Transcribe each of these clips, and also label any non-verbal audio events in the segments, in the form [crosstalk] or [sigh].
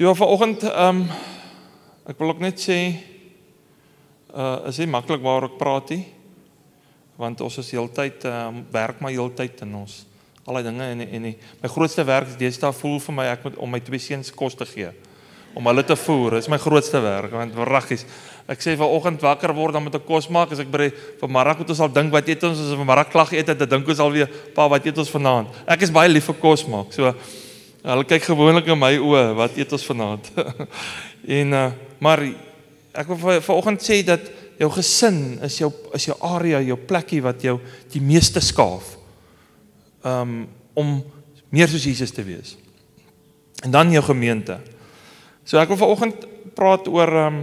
So ja, vanoggend ehm um, ek wil ook net sê uh is nie maklik waar ek praat nie. Want ons is heeltyd ehm um, werk maar heeltyd in ons al die dinge en en die, my grootste werk is deesdae voel vir my ek moet om my twee seuns kos te gee. Om hulle te voer, is my grootste werk want wraggies. Ek sê vanoggend wakker word dan moet ek kos maak as ek by vanmiddag moet ons al dink wat eet ons as ons vanmiddag klag eet het, dan dink ons al weer pa wat eet ons vanaand. Ek is baie lief vir kos maak. So Hulle kyk gewoonlik in my oë, wat eet ons vanaand? [laughs] en uh, maar ek wil vanoggend sê dat jou gesin is jou is jou area, jou plekkie wat jou die meeste skaaf. Um om meer soos Jesus te wees. En dan jou gemeente. So ek wil vanoggend praat oor um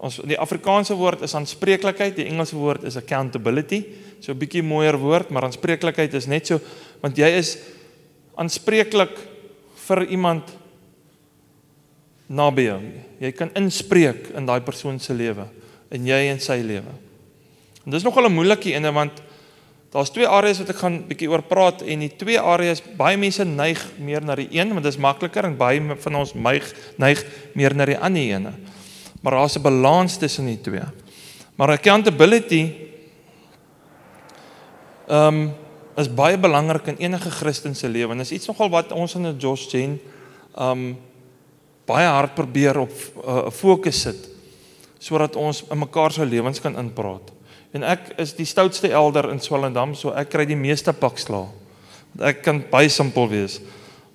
ons die Afrikaanse woord is aanspreeklikheid, die Engelse woord is accountability. So 'n bietjie mooier woord, maar aanspreeklikheid is net so want jy is aanspreeklik vir iemand naby jou. Jy kan inspreek in daai persoon se lewe en jy in sy lewe. En dis nogal 'n moeilike een want daar's twee areas wat ek gaan bietjie oor praat en die twee areas baie mense neig meer na die een want dit is makliker en baie van ons neig neig meer na die ander ene. Maar daar's 'n balans tussen die twee. Maar accountability ehm um, is baie belangrik in enige Christen se lewe. En is iets nogal wat ons in 'n Josh Jen um baie hard probeer op uh, fokus sit sodat ons in mekaar se lewens kan inpraat. En ek is die stoutste elder in Swellendam, so ek kry die meeste pakslaa. Ek kan baie simpel wees,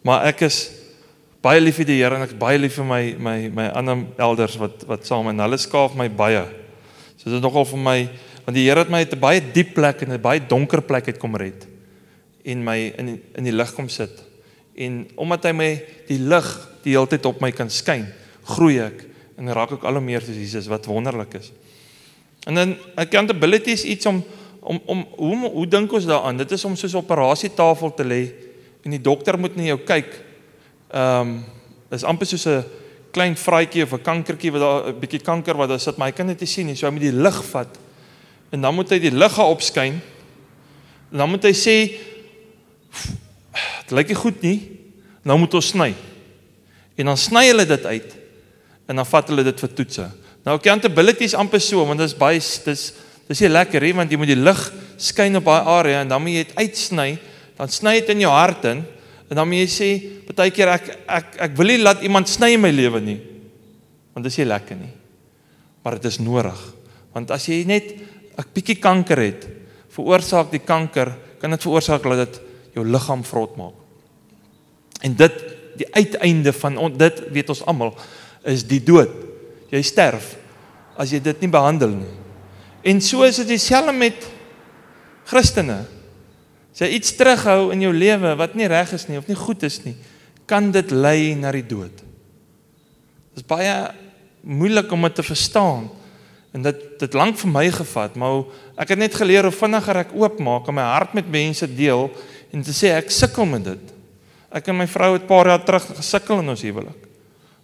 maar ek is baie lief vir die Here en ek is baie lief vir my my my ander elders wat wat saam en hulle skaaf my baie. So dit is nogal vir my want die Here het my uit 'n baie diep plek en 'n baie donker plek uit kom red en my in in die lig kom sit. En omdat hy my die lig die hele tyd op my kan skyn, groei ek en raak ek al hoe meer soos Jesus wat wonderlik is. En dan accountability is iets om om om hoe hoe dink ons daaraan? Dit is om soos operasietafel te lê en die dokter moet na jou kyk. Ehm um, is amper soos 'n klein vraatjie of 'n kankertjie wat daar 'n bietjie kanker wat daar sit, maar hy kan dit nie sien nie. So hy moet die lig vat en dan moet hy die lig opskyn. En dan moet hy sê dit lyk nie goed nie. Nou moet ons sny. En dan sny hulle dit uit en dan vat hulle dit vir toetse. Nou accountability is amper so want dit is baie dis dis nie lekker nie want jy moet die lig skyn op daai area en dan moet jy dit uitsny. Dan sny dit in jou hart in en dan moet jy sê partykeer ek ek ek wil nie laat iemand sny in my lewe nie. Want dit is nie lekker nie. Maar dit is nodig. Want as jy net 'n bietjie kanker het, veroorsaak die kanker kan dit veroorsaak dat dit jou liggaam vrot maak. En dit die uiteinde van on, dit weet ons almal is die dood. Jy sterf as jy dit nie behandel nie. En so is dit dieselfde met Christene. As jy iets terughou in jou lewe wat nie reg is nie of nie goed is nie, kan dit lei na die dood. Dit is baie moeilik om dit te verstaan. En dit dit lank vir my gevat, maar ek het net geleer hoe vinniger ek oopmaak en my hart met mense deel en te sê ek sukkel met dit. Ek en my vrou het 'n paar jaar terug gesukkel in ons huwelik.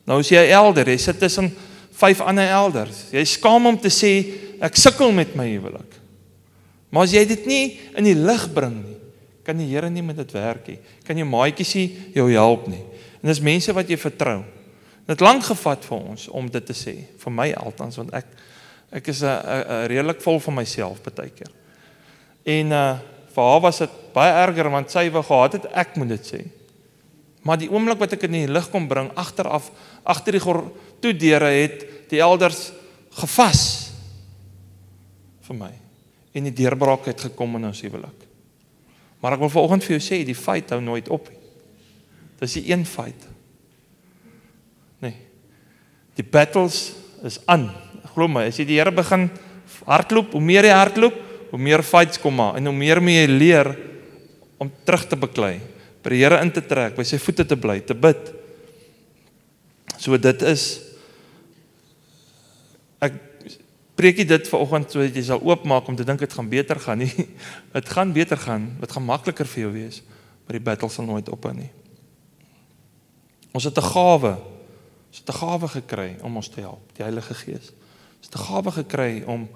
Nou is jy elder, jy sit tussen vyf ander elders. Jy skaam om te sê ek sukkel met my huwelik. Maar as jy dit nie in die lig bring nie, kan die Here nie met dit werk nie. Kan jy maatjies nie jou help nie. En dis mense wat jy vertrou. Dit lank gevat vir ons om dit te sê, vir my altans want ek ek is 'n redelik vol van myself baie keer. En uh vir haar was dit baie erger want sy wou gehad het ek moet dit sê. Maar die oomblik wat ek in die lig kom bring agteraf agter die toe deure het die elders gevas vir my en die deurbraak het gekom in ons huwelik. Maar ek wil vanoggend vir jou sê die feit hou nooit op. Dis die een feit. Nee. Die battles is aan. Glo my, as jy die Here begin hardloop, hoe meer jy hardloop, hoe meer fights kom maar en hoe meer moet jy leer om terug te beklei, by die Here in te trek, by sy voete te bly, te bid. So dit is ek preekie dit vanoggend sodat jy sal oopmaak om te dink dit gaan beter gaan nie. [laughs] Dit gaan beter gaan, dit gaan makliker vir jou wees, maar die battle sal nooit ophou nie. Ons het 'n gawe. Ons het 'n gawe gekry om ons te help, die Heilige Gees. Ons het 'n gawe gekry om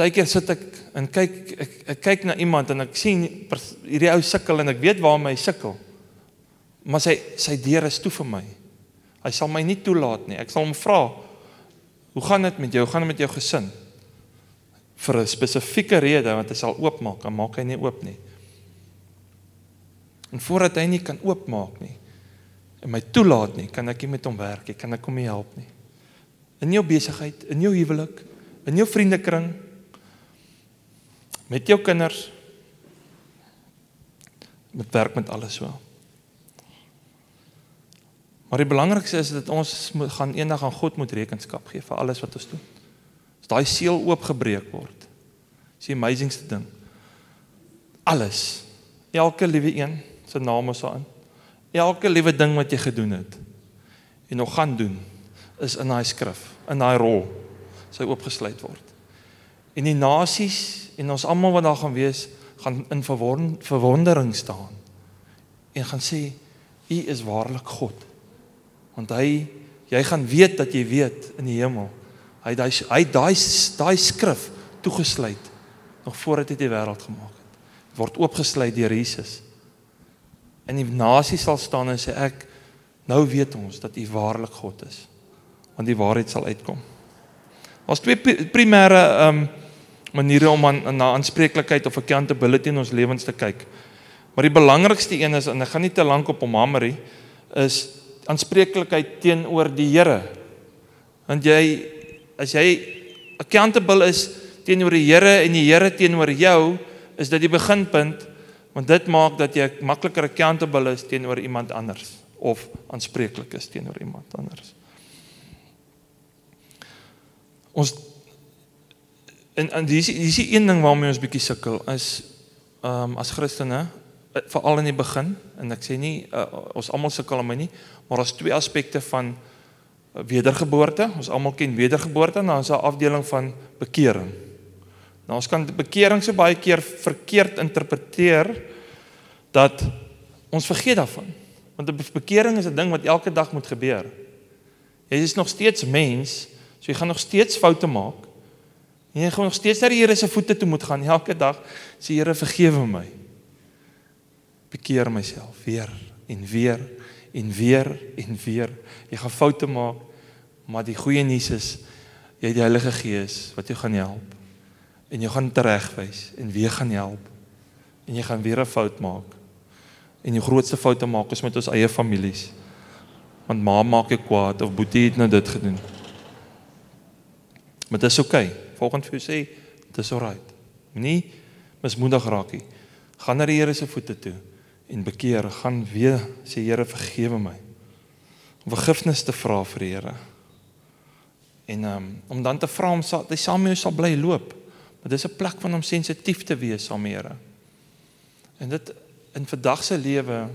Partykeer sit ek en kyk ek, ek kyk na iemand en ek sien hierdie ou sukkel en ek weet waarom hy sukkel. Maar sy sy deur is toe vir my. Hy sal my nie toelaat nie. Ek sal hom vra, "Hoe gaan dit met jou? Hoe gaan dit met jou gesin?" vir 'n spesifieke rede want hy sal oopmaak, dan maak hy nie oop nie. En voordat hy nie kan oopmaak nie en my toelaat nie, kan ek nie met hom werk nie, kan ek hom nie help nie. In jou besigheid, in jou huwelik, in jou vriendekring, met jou kinders, met werk met alles so. Maar die belangrikste is dat ons moet gaan eendag aan God moet rekenskap gee vir alles wat ons doen. As daai seël oopgebreek word. Dis die amazingste ding. Alles. Elke liewe een se naam is daarin. Elke liewe ding wat jy gedoen het en nog gaan doen is in daai skrif, in daai rol sy oopgesluit word. En die nasies en ons almal wat daar gaan wees, gaan in verwondering staan en gaan sê u is waarlik God. Want hy jy gaan weet dat jy weet in die hemel. Hy daai hy daai daai skrif toegesluit nog voordat hy die wêreld gemaak het. Word oopgesluit deur Jesus. En die nasie sal staan en sê ek nou weet ons dat u waarlik God is. Want die waarheid sal uitkom. Daar's twee primêre ehm um, maniere om aan na aanspreeklikheid of accountability in ons lewens te kyk. Maar die belangrikste een is en ek gaan nie te lank op hom hamer nie, is aanspreeklikheid teenoor die Here. Want jy as jy accountable is teenoor die Here en die Here teenoor jou, is dit die beginpunt want dit maak dat jy makliker accountable is teenoor iemand anders of aanspreeklik is teenoor iemand anders. Ons en en dis dis die een ding waarmee ons bietjie sukkel is ehm um, as Christene eh, veral in die begin en ek sê nie uh, ons almal sukkel my nie maar daar's twee aspekte van wedergeboorte. Ons almal ken wedergeboorte en dan is daar 'n afdeling van bekering. Nou ons kan bekering so baie keer verkeerd interpreteer dat ons vergeet daarvan. Want 'n bekering is 'n ding wat elke dag moet gebeur. Jy is nog steeds mens so jy gaan nog steeds foute maak En jy gaan nog steeds na die Here se voete toe moet gaan elke dag. Sê Here vergewe my. Bekeer myself weer en weer en weer en weer. Jy gaan foute maak, maar die goeie nuus is jy het die Heilige Gees wat jou gaan help. En jy gaan teregwys en weer gaan help. En jy gaan weer 'n fout maak. En die grootste foute maak is met ons eie families. Want ma maak jou kwaad of boetie het nou dit gedoen. Maar dit is oukei. Okay volgende vir jou sê, dis alright. Moenie mismoedig raak nie. Gaan na die Here se voete toe en bekeer, gaan weer sê Here vergewe my. Om vergifnis te vra vir die Here. En um, om dan te vra om hy saam met jou sal bly loop. Maar dis 'n plek van om sensitief te wees saam met die Here. En dit in vandag se lewe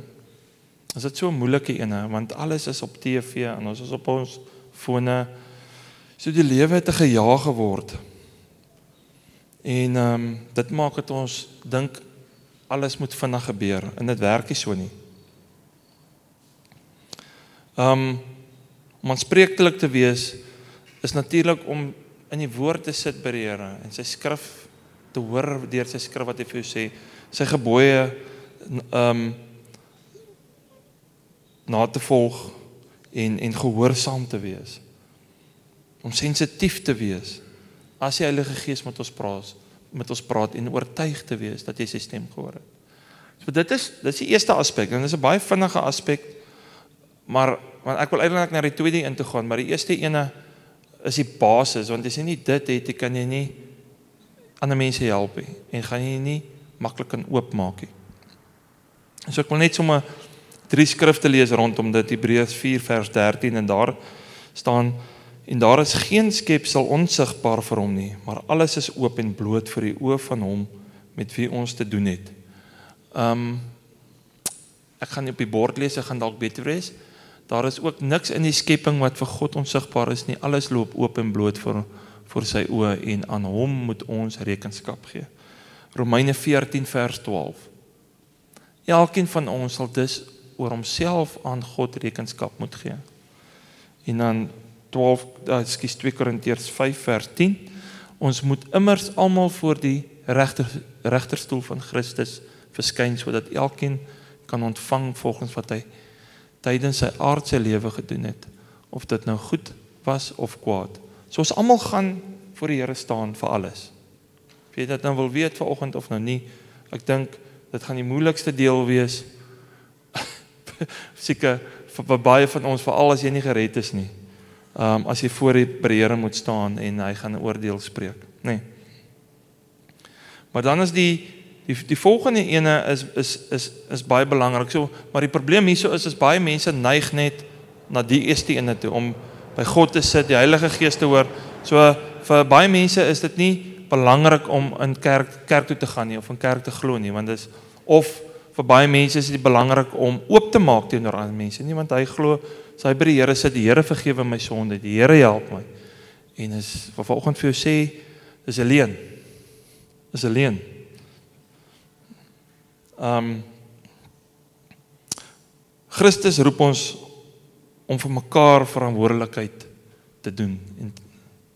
is dit so 'n moeilike ene want alles is op TV en ons is op ons fone. So die lewe het 'n gejaag geword. En ehm um, dit maak dit ons dink alles moet vinnig gebeur en dit werk nie so nie. Ehm um, om aanspreeklik te wees is natuurlik om in die woord te sit by die Here en sy skrif te hoor deur sy skrif wat hy vir jou sê, sy gebooie ehm um, na te volg en en gehoorsaam te wees. Om sensitief te wees as die Heilige Gees met ons praat, met ons praat en oortuig te wees dat jy sy stem gehoor het. So dit is dis die eerste aspek en dit is 'n baie vinnige aspek. Maar want ek wil eintlik na die tweede een toe gaan, maar die eerste ene is die basis want as jy nie dit het, jy kan jy nie ander mense help nie en gaan jy nie maklik kan oopmaak nie. So ek wil net sommer drie skrifte lees rondom dit Hebreërs 4 vers 13 en daar staan En daar is geen skepsel onsigbaar vir hom nie, maar alles is oop en bloot vir die oë van hom met wie ons te doen het. Um ek gaan op die bord lees, ek gaan dalk beter wees. Daar is ook niks in die skepping wat vir God onsigbaar is nie. Alles loop oop en bloot vir vir sy oë en aan hom moet ons rekenskap gee. Romeine 14 vers 12. Elkeen van ons sal dus oor homself aan God rekenskap moet gee. En dan 12 ekskuus 2 Korintiërs 5 vers 10 ons moet immers almal voor die regter regterstoel van Christus verskyn sodat elkeen kan ontvang volgens wat hy tydens sy aardse lewe gedoen het of dit nou goed was of kwaad. So ons almal gaan voor die Here staan vir alles. Of jy dit nou wil weet vanoggend of nou nie, ek dink dit gaan die moeilikste deel wees. [laughs] Seker vir baie van ons veral as jy nie gered is nie. Ehm um, as jy voor die Here moet staan en hy gaan 'n oordeel spreek, nê. Nee. Maar dan is die die die volgende ene is is is is baie belangrik. So, maar die probleem hierso is is baie mense neig net na die eerste ene toe om by God te sit, die Heilige Gees te hoor. So vir baie mense is dit nie belangrik om in kerk kerk toe te gaan nie of in kerk te glo nie, want dit is of vir baie mense is dit belangrik om oop te maak teenoor ander mense, nie want hy glo sy by die Here sit, die Here vergewe my sonde, die Here help my. En is vir vanoggend vir jou sê, dis alleen. Dis alleen. Ehm um, Christus roep ons om vir mekaar verantwoordelikheid te doen en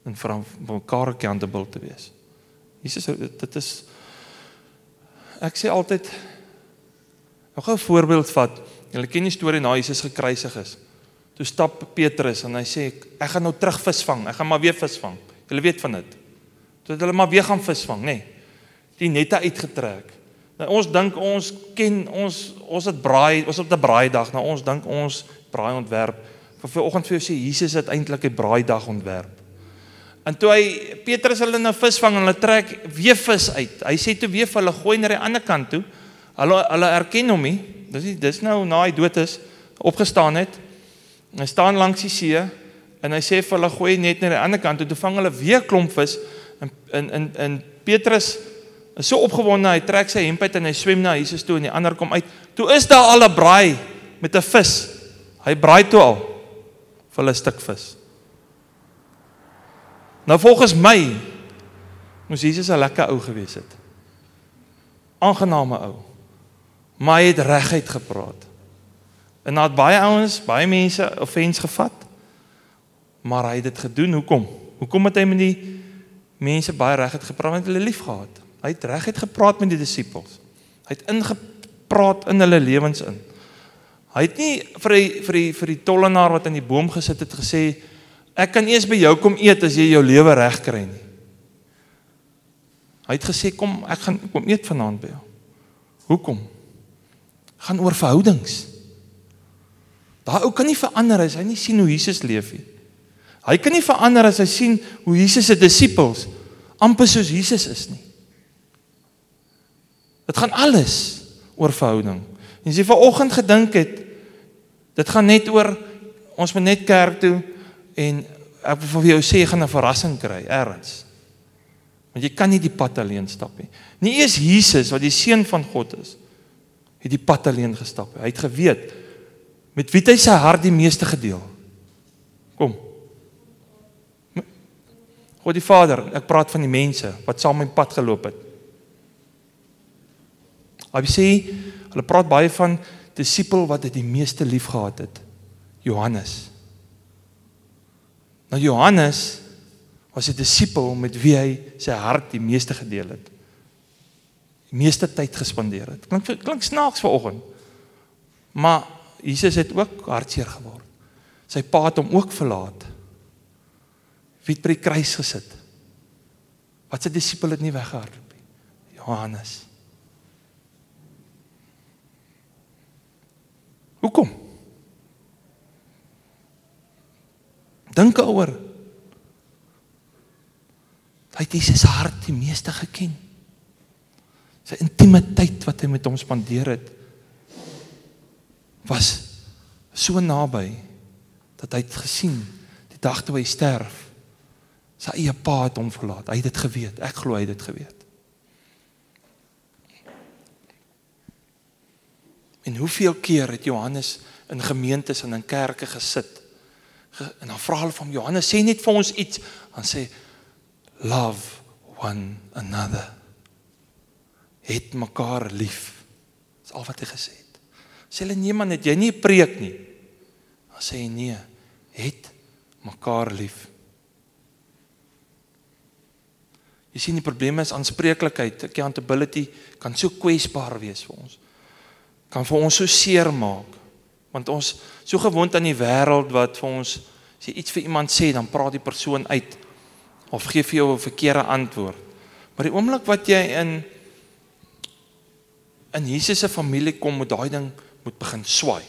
en vir mekaar accountable te wees. Jesus dit is ek sê altyd nog 'n voorbeeld vat. Julle ken die storie na Jesus gekruisig is. Toe stap Petrus en hy sê ek gaan nou terug visvang. Ek gaan maar weer visvang. Julle weet van dit. Toe het hulle maar weer gaan visvang, nê. Nee. Die nette uitgetrek. Nou ons dink ons ken ons ons het braai, ons op 'n braaidag. Nou ons dink ons braai ontwerp. Vir vanoggend vir jou sê Jesus het eintlik 'n braaidag ontwerp. En toe hy Petrus hulle nou visvang en hulle trek weer vis uit. Hy sê toe weer vir hulle gooi na die ander kant toe. Hulle hulle erken hom nie. Dis nie dis nou na hy dood is opgestaan het. Hy staan langs die see en hy sê vir hulle gooi net na die ander kant toe. Vang hulle weer klomp vis en in in in Petrus is so opgewonde hy trek sy hemp uit en hy swem na Jesus toe en die ander kom uit. Toe is daar al 'n braai met 'n vis. Hy braai toe al vir hulle 'n stuk vis. Nou volgens my moes Jesus 'n lekker ou gewees het. Aangename ou. Maar hy het reguit gepraat. En naat baie ouens, baie mense offens gevat. Maar hy het dit gedoen. Hoekom? Hoekom het hy met die mense baie reguit gepraat want hulle liefgehad? Hy het reguit gepraat met die disippels. Hy het ingepraat in hulle lewens in. Hy het nie vir die, vir die vir die tollenaar wat aan die boom gesit het gesê Ek kan eers by jou kom eet as jy jou lewe reg kry nie. Hy het gesê kom, ek gaan kom eet vanaand by jou. Hoekom? Gaan oor verhoudings. Daai ou kan nie verander as hy nie sien hoe Jesus leef nie. Hy kan nie verander as hy sien hoe Jesus se disippels amper soos Jesus is nie. Dit gaan alles oor verhouding. En as jy vanoggend gedink het dit gaan net oor ons moet net kerk toe en ek wil vir jou sê jy gaan 'n verrassing kry eers. Want jy kan nie die pad alleen stap nie. Nie eers Jesus wat die seun van God is, het die pad alleen gestap. Hy het geweet met wie hy sy hart die meeste gedeel. Kom. God die Vader, ek praat van die mense wat saam met my pad geloop het. Hy sê hulle praat baie van disipel wat dit die meeste liefgehad het. Johannes. Nou Johannes was 'n disipel met wie hy sy hart die meeste gedeel het. Die meeste tyd gespandeer het. Klink klink snaaks vanoggend. Maar Jesus het ook hartseer geword. Sy pa het hom ook verlaat. Wie het by die kruis gesit? Wat se disipel het nie weggehardloop nie? Johannes. Hoekom? Dink daaroor. Hy het Jesus hart die meeste geken. Sy intimiteit wat hy met hom spandeer het was so naby dat hy het gesien die dag toe hy sterf. Sy eie pa het hom verlaat. Hy het dit geweet. Ek glo hy het dit geweet. En hoeveel keer het Johannes in gemeentes en in kerke gesit en dan vra hulle van Johannes sê net vir ons iets dan sê love one another het mekaar lief. Dis al wat hy gesê het. Sê hulle nee man het jy nie preek nie? Dan sê hy nee het mekaar lief. Jy sien die probleem is aanspreeklikheid. Accountability kan so kwesbaar wees vir ons. Kan vir ons so seer maak want ons so gewoond aan die wêreld wat vir ons As jy iets vir iemand sê, dan praat die persoon uit of gee vir jou 'n verkeerde antwoord. Maar die oomblik wat jy in in Jesus se familie kom, moet daai ding moet begin swaai.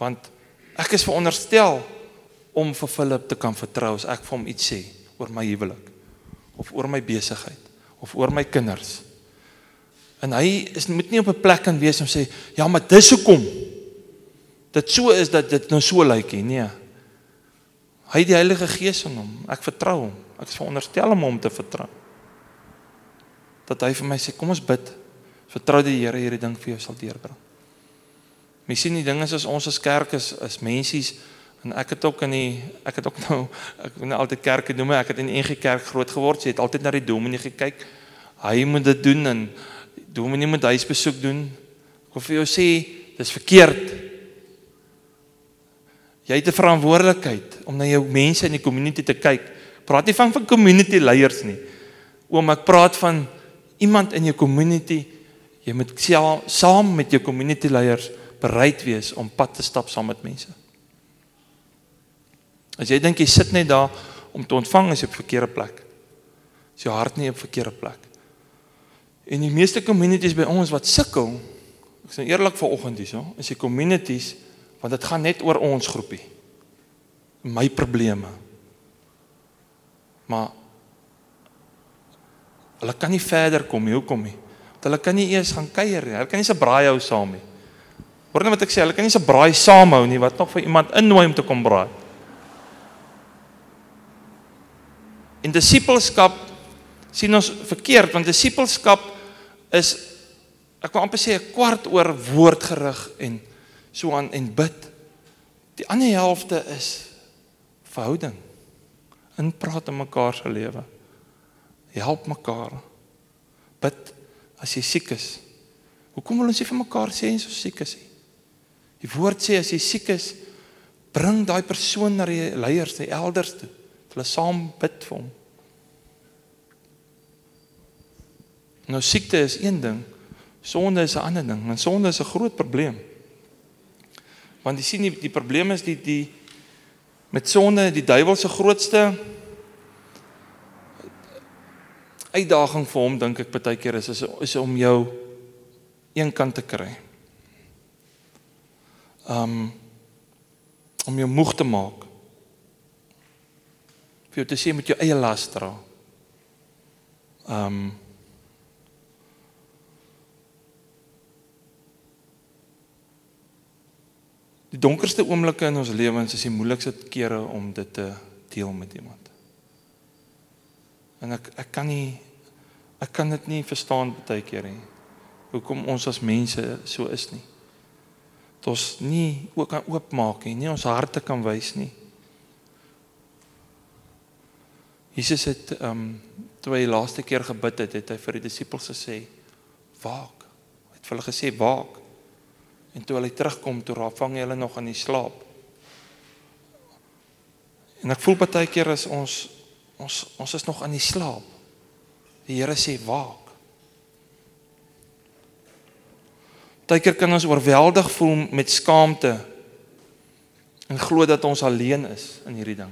Want ek is veronderstel om vir Philip te kan vertrou as ek vir hom iets sê oor my huwelik of oor my besigheid of oor my kinders. En hy is moet nie op 'n plek kan wees om sê ja, maar dis hoekom dit so is dat dit nou so lyk nie. Nee. Hy het die Heilige Gees in hom. Ek vertrou hom. Ek is veronderstel om hom te vertrou. Dat hy vir my sê, kom ons bid. Vertrou die Here hierdie ding vir jou sal deurbring. Mens sien die ding is as ons as kerk is is mensies en ek het ook in die ek het ook [laughs] nou ek het nou altyd kerke noem ek het in die NG Kerk groot geword. Jy het altyd na die dominee gekyk. Hy moet dit doen en dominee moet huisbesoek doen. Ek wil vir jou sê, dis verkeerd. Jy het 'n verantwoordelikheid om na jou mense in die community te kyk. Praat nie van van community leiers nie. Oom, ek praat van iemand in jou community. Jy moet saam met jou community leiers bereid wees om pad te stap saam met mense. As jy dink jy sit net daar om te ontvang is jy op verkeerde plek. Is jou hart nie op verkeerde plek. En die meeste communities by ons wat sukkel, ek sê eerlik vanoggend hierso, is die communities want dit gaan net oor ons groepie. My probleme. Maar hulle kan nie verder kom nie. Hoekom nie? Want hulle kan nie eers gaan kuier nie. Hulle kan nie se braai hou saam nie. Hoor net wat ek sê, hulle kan nie se braai saamhou nie wat nog vir iemand innooi om te kom braai. In disipelskap sien ons verkeerd want disipelskap is ek wil amper sê 'n kwart oor woordgerig en so aan en bid. Die ander helfte is verhouding. In praat in mekaar se lewe. Help mekaar. Bid as jy siek is. Hoekom wil ons nie vir mekaar sê ons siek is nie? Die woord sê as jy siek is, bring daai persoon na die leiers, die elders toe. Hulle saam bid vir hom. Nou siekte is een ding, sonde is 'n ander ding. En sonde is 'n groot probleem. Want jy sien die die probleem is die die met sonde, die duiwel se grootste uitdaging vir hom dink ek baie keer is, is is om jou een kant te kry. Um om jou moeg te maak. Vir jou te sê met jou eie las dra. Um Die donkerste oomblikke in ons lewens is die moeilikste kere om dit te deel met iemand. En ek ek kan nie ek kan dit nie verstaan baie keer nie. Hoekom ons as mense so is nie. Dat ons nie ook kan oopmaak nie, nie ons harte kan wys nie. Jesus het ehm um, toe hy laaste keer gebid het, het hy vir die disippels gesê: "Waak." Hy het vir hulle gesê: "Waak." En toe hulle terugkom, toe raak vang hulle nog aan die slaap. En ek voel baie keer as ons ons ons is nog aan die slaap. Die Here sê waak. Baie keer kan ons oorweldig voel met skaamte en glo dat ons alleen is in hierdie ding.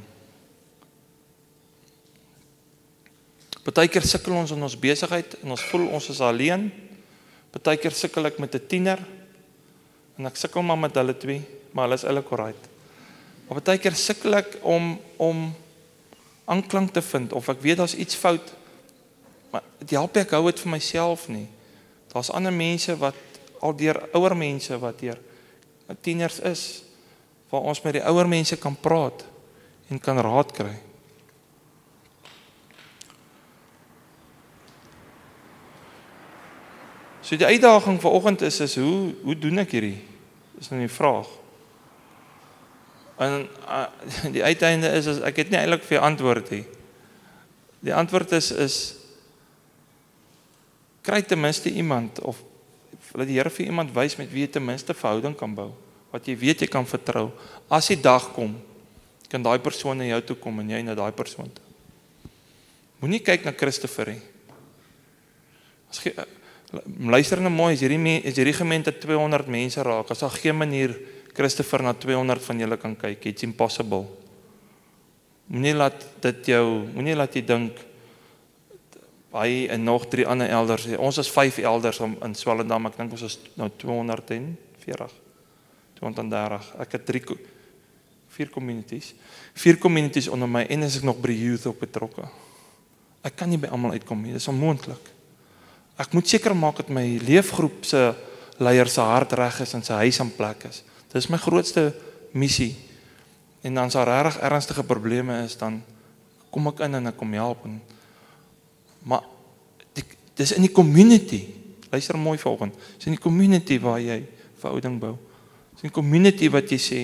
Partykeer sukkel ons in ons besigheid en ons voel ons is alleen. Partykeer sukkel ek met 'n tiener En ek sukkel maar met hulle twee, maar hulle is eintlik alright. Maar baie keer sukkel ek om om aanklank te vind of ek weet daar's iets fout. Maar dit help ek hou dit vir myself nie. Daar's ander mense wat al deur ouer mense wat deur tieners is waar ons met die ouer mense kan praat en kan raad kry. So die uitdaging vanoggend is is hoe hoe doen ek hierdie? Dis nou die vraag. En uh, [laughs] die uiteinde is as ek het nie eintlik vir jou antwoord nie. Die antwoord is is kry ten minste iemand of laat die Here vir iemand wys met wie jy ten minste verhouding kan bou wat jy weet jy kan vertrou. As die dag kom, kan daai persoon na jou toe kom en jy na daai persoon toe. Moenie kyk na Christoffel nie. As jy Luister nou mooi, as hierdie is hierdie gemeente 200 mense raak, as daar geen manier Christopher na 200 van julle kan kyk, it's impossible. Moenie laat dit jou, moenie laat jy dink hy en nog drie ander elders. Ons is 5 elders in Swellendam. Ek dink ons is nou 240. 230. Ek het 3 vier communities. Vier communities onder my en as ek nog by youth op betrokke. Ek kan nie by almal uitkom nie. Dit is onmoontlik. Ek moet seker maak dat my leefgroep se leier se hart reg is en sy huis aan plek is. Dis my grootste missie. En dan as daar regtig ernstige probleme is, dan kom ek in en ek kom help en maar die, dis in die community. Luister mooi volgens. Dis in die community waar jy verhouding bou. Dis in die community wat jy sê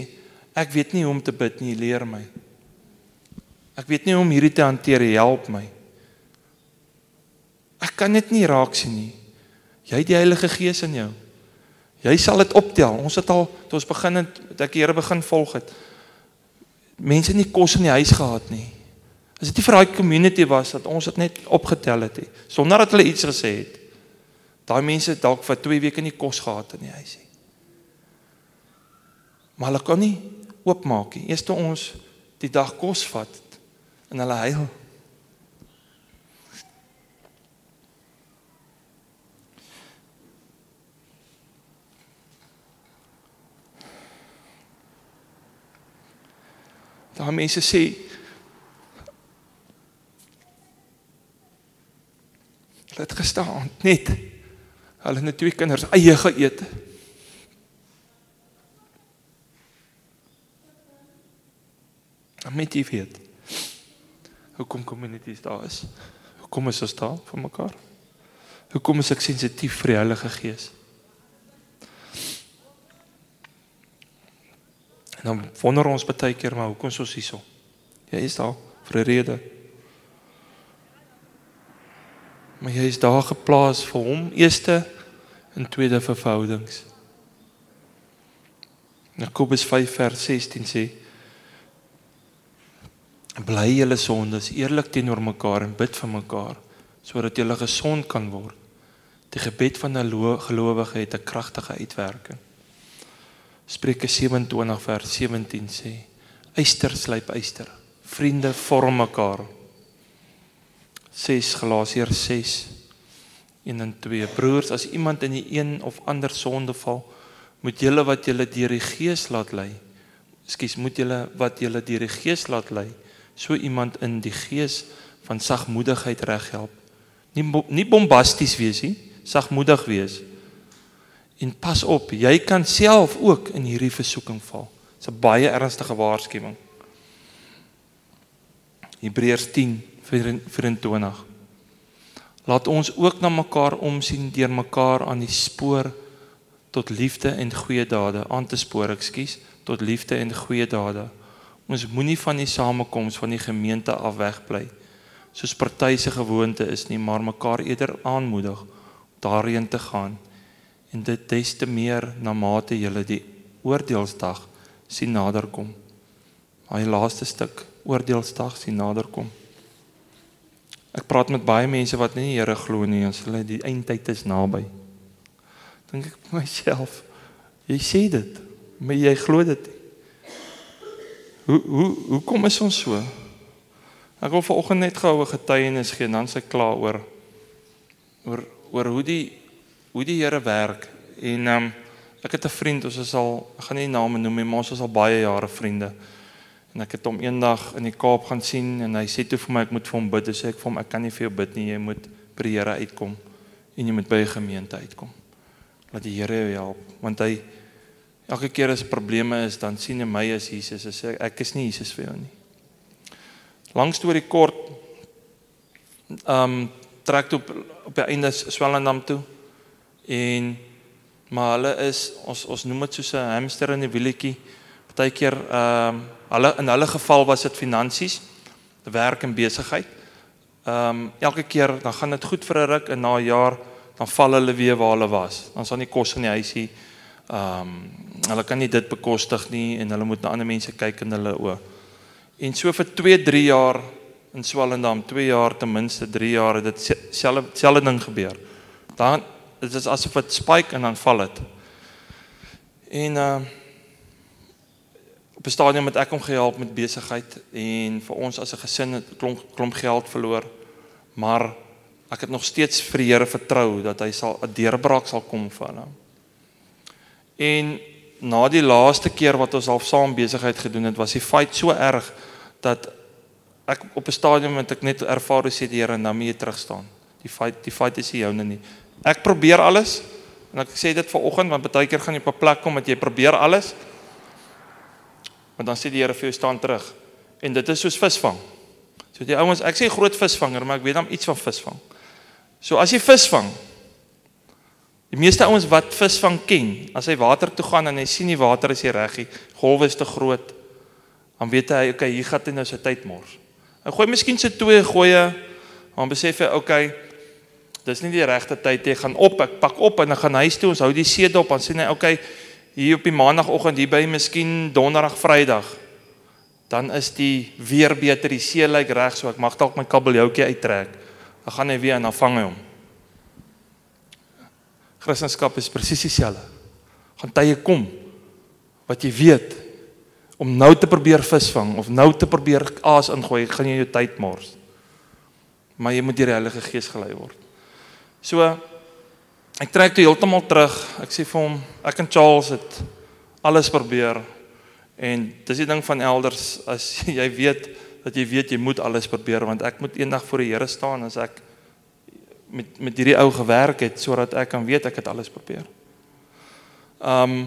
Ek weet nie hoe om te bid nie, leer my. Ek weet nie hoe om hierdie te hanteer, help my. Ek kan dit nie raak sien nie. Jy het die Heilige Gees in jou. Jy sal dit optel. Ons het al toe ons begin het, het ek die Here begin volg het. Mense nie kos in die huis gehad nie. As dit nie vir daai community was dat ons dit net opgetel het nie, sonder dat hulle iets gesê het. Daai mense dalk vir 2 weke nie kos gehad in die huis nie. Maar hulle kan nie oopmaak nie. Eers toe ons die dag kos vat en hulle huil. Daar mense sê Hulle het gestaan net hulle het twee kinders eie geëet. met jy weet. Hoekom communities daar is? Hoekom is ons daar vir mekaar? Hoekom is ek sensitief vir die Heilige Gees? En dan wonder ons baie keer maar hoekom is ons hierso? Jy is daar vir 'n rede. Maar jy is daar geplaas vir hom eerste en tweede verhoudings. Jakobus 5 vers 16 sê bly julle sondes eerlik teenoor mekaar en bid vir mekaar sodat julle gesond kan word. Die gebed van 'n gelowige het 'n kragtige uitwerking. Spreuke 27 vers 17 sê: Eyster slyp eyster. Vriende vorm mekaar. 6 Galasiërs 6 1 en 2 Broers, as iemand in die een of ander sonde val, moet julle wat julle deur die Gees laat lei. Ekskuus, moet julle wat julle deur die Gees laat lei so iemand in die gees van sagmoedigheid reghelp. Nie nie bombasties wees nie, sagmoedig wees. En pas op, jy kan self ook in hierdie versoeking val. Dit's 'n baie ernstige waarskuwing. Hebreërs 10:24. Laat ons ook na mekaar omsien deur mekaar aan die spoor tot liefde en goeie dade aan te spoor, ekskuus, tot liefde en goeie dade. Ons moenie van die samekoms van die gemeente af wegbly. Soos party se gewoonte is nie, maar mekaar eerder aanmoedig daarheen te gaan. En dit des te meer na mate jy die oordeelsdag sien naderkom. Daai laaste stuk, oordeelsdag sien naderkom. Ek praat met baie mense wat nie die Here glo nie, as hulle die eindtyd is naby. Dink ek vir myself, jy sê dit, maar jy glo dit nie. Hoe hoe hoe kom is ons so? Ek wil vanoggend net gou 'n getuienis gee dan se klaar oor oor oor hoe die hoe die Here werk en um, ek het 'n vriend, ons is al ek gaan nie name noem nie, maar ons is al baie jare vriende. En ek het hom eendag in die Kaap gaan sien en hy sê toe vir my ek moet vir hom bid. Ek sê ek vir hom ek kan nie vir jou bid nie, jy moet by die Here uitkom en jy moet by 'n gemeente uitkom. Laat die Here jou help want hy Elke keer as probleme is, dan sien hy my as Jesus en sê ek is nie Jesus vir jou nie. Lang storie kort. Ehm um, trek op op die einde Swellendam toe. En maar hulle is ons ons noem dit soos 'n hamster in 'n wieltjie. Partykeer ehm um, hulle in hulle geval was dit finansies, werk en besigheid. Ehm um, elke keer dan gaan dit goed vir 'n ruk en na 'n jaar dan val hulle weer waar hulle was. Dan is daar nie kos in die huisie. Ehm um, hulle kan nie dit bekostig nie en hulle moet na ander mense kyk in hulle oë. En so vir 2, 3 jaar in Swellendam, 2 jaar ten minste 3 jaar het dit selfde selfde ding gebeur. Dan dit is asof dit spike en dan val dit. En uh Op 'n stadium het ek hom gehelp met besigheid en vir ons as 'n gesin het klomp klomp geld verloor. Maar ek het nog steeds vir die Here vertrou dat hy sal 'n deurbraak sal kom vir hom. En na die laaste keer wat ons half saam besigheid gedoen het, was die fight so erg dat ek op 'n stadium het ek net ervaar hoe sê die Here nou mee terug staan. Die fight die fight is nie joune nie. Ek probeer alles en ek sê dit vanoggend want baie keer gaan jy op 'n plek kom dat jy probeer alles. Maar dan sê die Here vir jou staan terug. En dit is soos visvang. So die ouens, ek sê groot visvanger, maar ek weet dan iets van visvang. So as jy visvang, die meeste ouens wat visvang ken, as hy water toe gaan en hy sien die water is nie reg nie, golwe is te groot, dan weet hy, okay, hier gaan hy nou sy tyd mors. Hy gooi miskien sy twee gooie, dan besef hy, okay, dis nie die regte tyd. Ek gaan op, ek pak op en dan gaan huis toe. Ons hou die seed op. Dan sê hy, "Oké, hier op die maandagooggend hier by miskien donderdag, Vrydag." Dan is die weer beter. Die see lyk reg, so ek mag dalk my kabeljoutjie uittrek. Dan gaan hy weer en dan vang hy hom. Christendom is presies dieselfde. Gaan tye kom wat jy weet om nou te probeer visvang of nou te probeer aas ingooi, gaan jy jou tyd mors. Maar jy moet deur die Heilige Gees gelei word. So ek trek toe heeltemal terug. Ek sê vir hom, ek en Charles het alles probeer en dis die ding van elders as [laughs] jy weet dat jy weet jy moet alles probeer want ek moet eendag voor die Here staan as ek met met hierdie ou gewerk het sodat ek kan weet ek het alles probeer. Um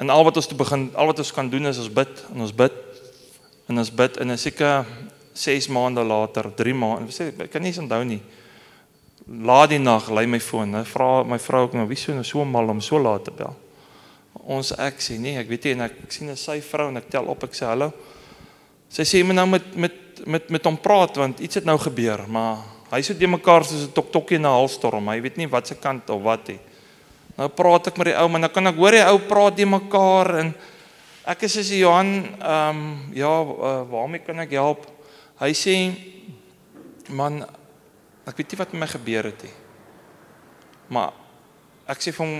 en al wat ons te begin al wat ons kan doen is ons bid en ons bid en ons bid en 'n seker 6 maande later, 3 maande, ek kan nie onthou nie laat die nag lei my foon. Nou vra my vrou ook nou wie so nou so mal om so laat te bel. Ons ek sê nee, ek weet nie en ek, ek sien 'n sy vrou en ek tel op ek sê hallo. Sy sê my nou met met met met hom praat want iets het nou gebeur, maar hy sit die mekaar soos 'n toktokkie na halstorm. Hy weet nie wat se kant of wat nie. Nou praat ek met die ou, maar nou kan ek hoor die ou praat die mekaar en ek is as Johan, ehm um, ja, uh, waarmee kan ek help? Hy sê man Ek weet nie wat met my gebeur het nie. Maar ek sê vir hom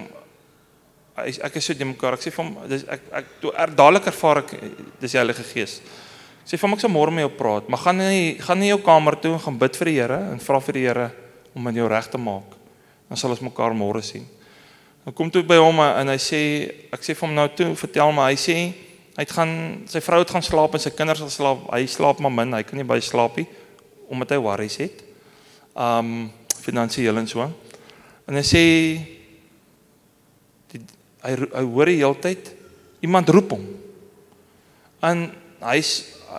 ek is so die mekaar. Ek sê vir hom dis ek ek toe er, dadelik ervaar ek dis die Heilige Gees. Ek sê vir hom ek sal môre met jou praat, maar gaan nie gaan nie jou kamer toe en gaan bid vir die Here en vra vir die Here om met jou reg te maak. Dan sal ons mekaar môre sien. Dan kom toe by hom en hy sê ek sê vir hom nou toe vertel my hy sê hy het gaan sy vrou het gaan slaap en sy kinders sal slaap. Hy slaap maar min, hy kan nie by slaap nie omdat hy worries het um finansiëel en so. En hy sê die, hy hy hoor die hele tyd iemand roep hom. En hy's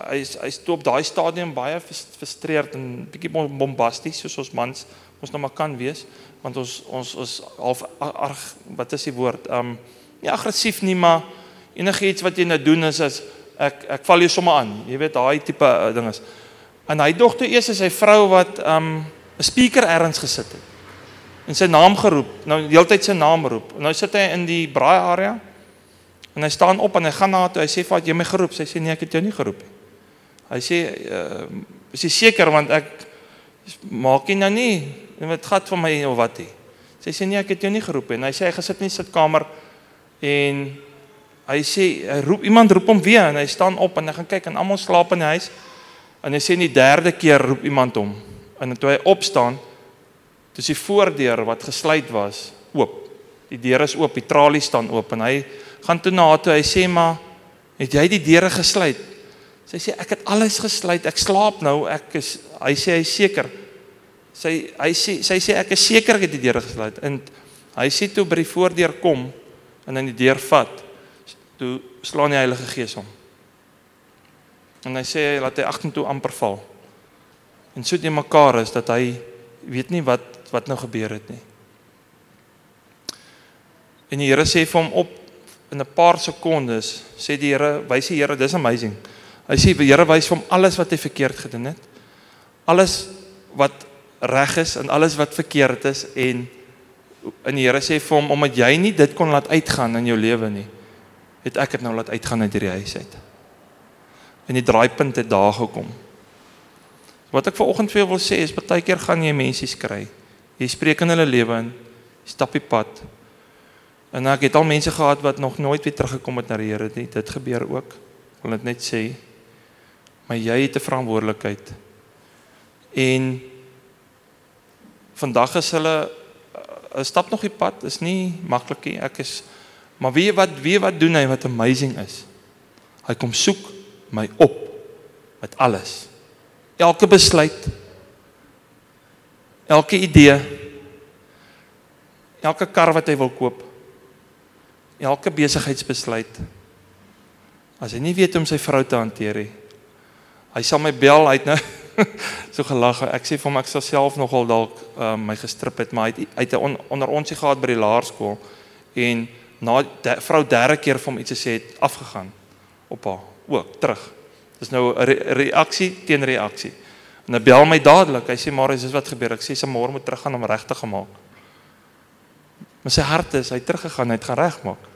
hy's hy's toe op daai stadium baie frustreerd en bietjie bombasties soos ons mans ons nou maar kan wees want ons ons ons half arg wat is die woord um nie aggressief nie maar enigiets wat jy nou doen is as ek ek val jou sommer aan jy weet daai tipe uh, ding is en hy dog toe eers is sy vrou wat um 'n speaker ergens gesit het. En sy naam geroep. Nou heeltyd sy naam roep. Nou sit hy in die braai area. En hy staan op en hy gaan na toe. Hy sê haar jy my geroep. Sy sê nee, ek het jou nie geroep nie. Hy sê uh, is jy seker want ek maak nie nou nie wat gat van my of wat nie. Sy sê nee, ek het jou nie geroep nie. En hy sê hy gesit in die sitkamer en hy sê hy roep iemand roep hom weer en hy staan op en hy gaan kyk en almal slaap in die huis. En hy sê in die derde keer roep iemand hom En toe hy opstaan, dis die voordeur wat gesluit was oop. Die deur is oop, die tralies staan oop en hy gaan toe na toe. Hy sê maar, "Het jy die deure gesluit?" Sy sê, "Ek het alles gesluit. Ek slaap nou. Ek is hy sê hy seker. Sy hy sê sy sê ek is seker ek het die deure gesluit." En hy sê toe by die voordeur kom en in die deur vat. Toe slaan die Heilige Gees hom. En hy sê laat hy agtertoe amper val en so dit mekaar is dat hy weet nie wat wat nou gebeur het nie. En die Here sê vir hom op in 'n paar sekondes sê die Here, wys die Here, dis amazing. Hy sê die Here wys vir hom alles wat hy verkeerd gedoen het. Alles wat reg is en alles wat verkeerd is en en die Here sê vir hom omdat jy nie dit kon laat uitgaan in jou lewe nie, het ek dit nou laat uitgaan uit hierdie huis uit. En die draaipunt het daar gekom. Wat ek vanoggend vir jou wil sê is baie keer gaan jy mense kry. Jy spreek in hulle lewe in, stap die pad. En ek het al mense gehad wat nog nooit weer teruggekom het na die Here nie. Dit gebeur ook. Wil dit net sê. Maar jy het 'n verantwoordelikheid. En vandag is hulle 'n stap nog die pad, is nie maklik nie. Ek is maar weet wat weet wat doen hy wat amazing is. Hy kom soek my op met alles. Elke besluit, elke idee, elke kar wat hy wil koop, elke besigheidsbesluit. As hy nie weet hoe om sy vrou te hanteer nie. Hy sal my bel uit nou [laughs] so gelag. Ek sê vir hom ek sal self nogal dalk um, my gestrip het, maar hy het uit 'n on, onder ons gehad by die laerskool en na de, vrou derde keer vir hom iets gesê het afgegaan op haar ook terug. Dis nou 'n re, reaksie teen reaksie. En hy bel my dadelik. Hy sê maar is wat gebeur? Ek sê sy môre moet teruggaan om reg te gemaak. Maar sy hart is hy teruggegaan, hy het gaan regmaak.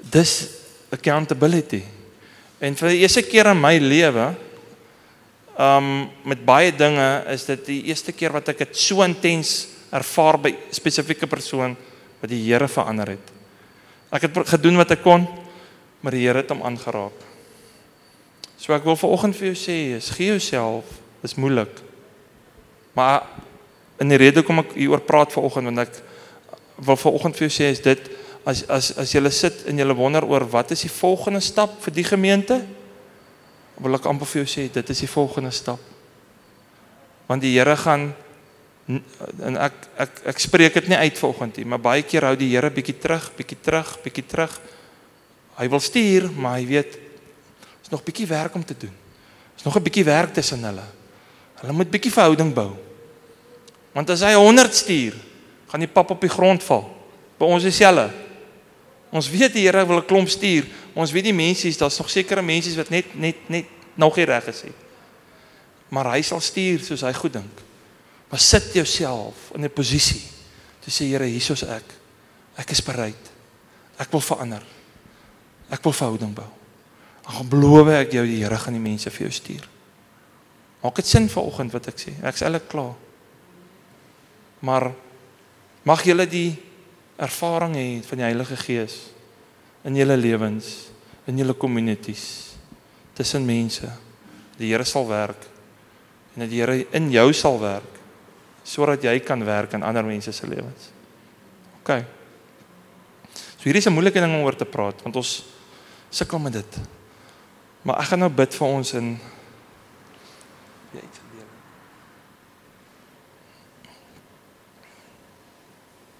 Dis accountability. En vir die eerste keer in my lewe um met baie dinge is dit die eerste keer wat ek dit so intens ervaar by spesifieke persoon wat die Here verander het. Ek het gedoen wat ek kon, maar die Here het hom aangeraak. So ek wil vanoggend vir jou sê, is gee jouself, is moeilik. Maar in die rede kom ek hier oor praat vanoggend want ek wil vanoggend vir jou sê is dit as as as jy sit en jy wonder oor wat is die volgende stap vir die gemeente? wil ek amper vir jou sê dit is die volgende stap. Want die Here gaan en ek ek ek spreek dit nie uit vanoggend nie, maar baie keer hou die Here bietjie terug, bietjie terug, bietjie terug. Hy wil stuur, maar hy weet is nog bietjie werk om te doen. Is nog 'n bietjie werk tussen hulle. Hulle moet bietjie verhouding bou. Want as hy 100 stuur, gaan die pap op die grond val. By ons is dieselfde. Ons weet die Here wil 'n klomp stuur. Ons weet die mense daar's nog sekere mense wat net net net nog nie reg is nie. Maar hy sal stuur soos hy goed dink. Maar sit jouself in 'n posisie te sê Here, hiersoos ek. Ek is bereid. Ek wil verander. Ek wil verhouding bou. Ek gaan beloof ek jou die Here gaan die mense vir jou stuur. Maak dit sin vanoggend wat ek sê. Ek's eintlik klaar. Maar mag julle die ervaring hê van die Heilige Gees in julle lewens, in julle communities, tussen mense. Die Here sal werk en dat die Here in jou sal werk sodat jy kan werk in ander mense se lewens. OK. So hierdie is 'n moeilike ding om oor te praat want ons sukkel met dit. Maar ek gaan nou bid vir ons en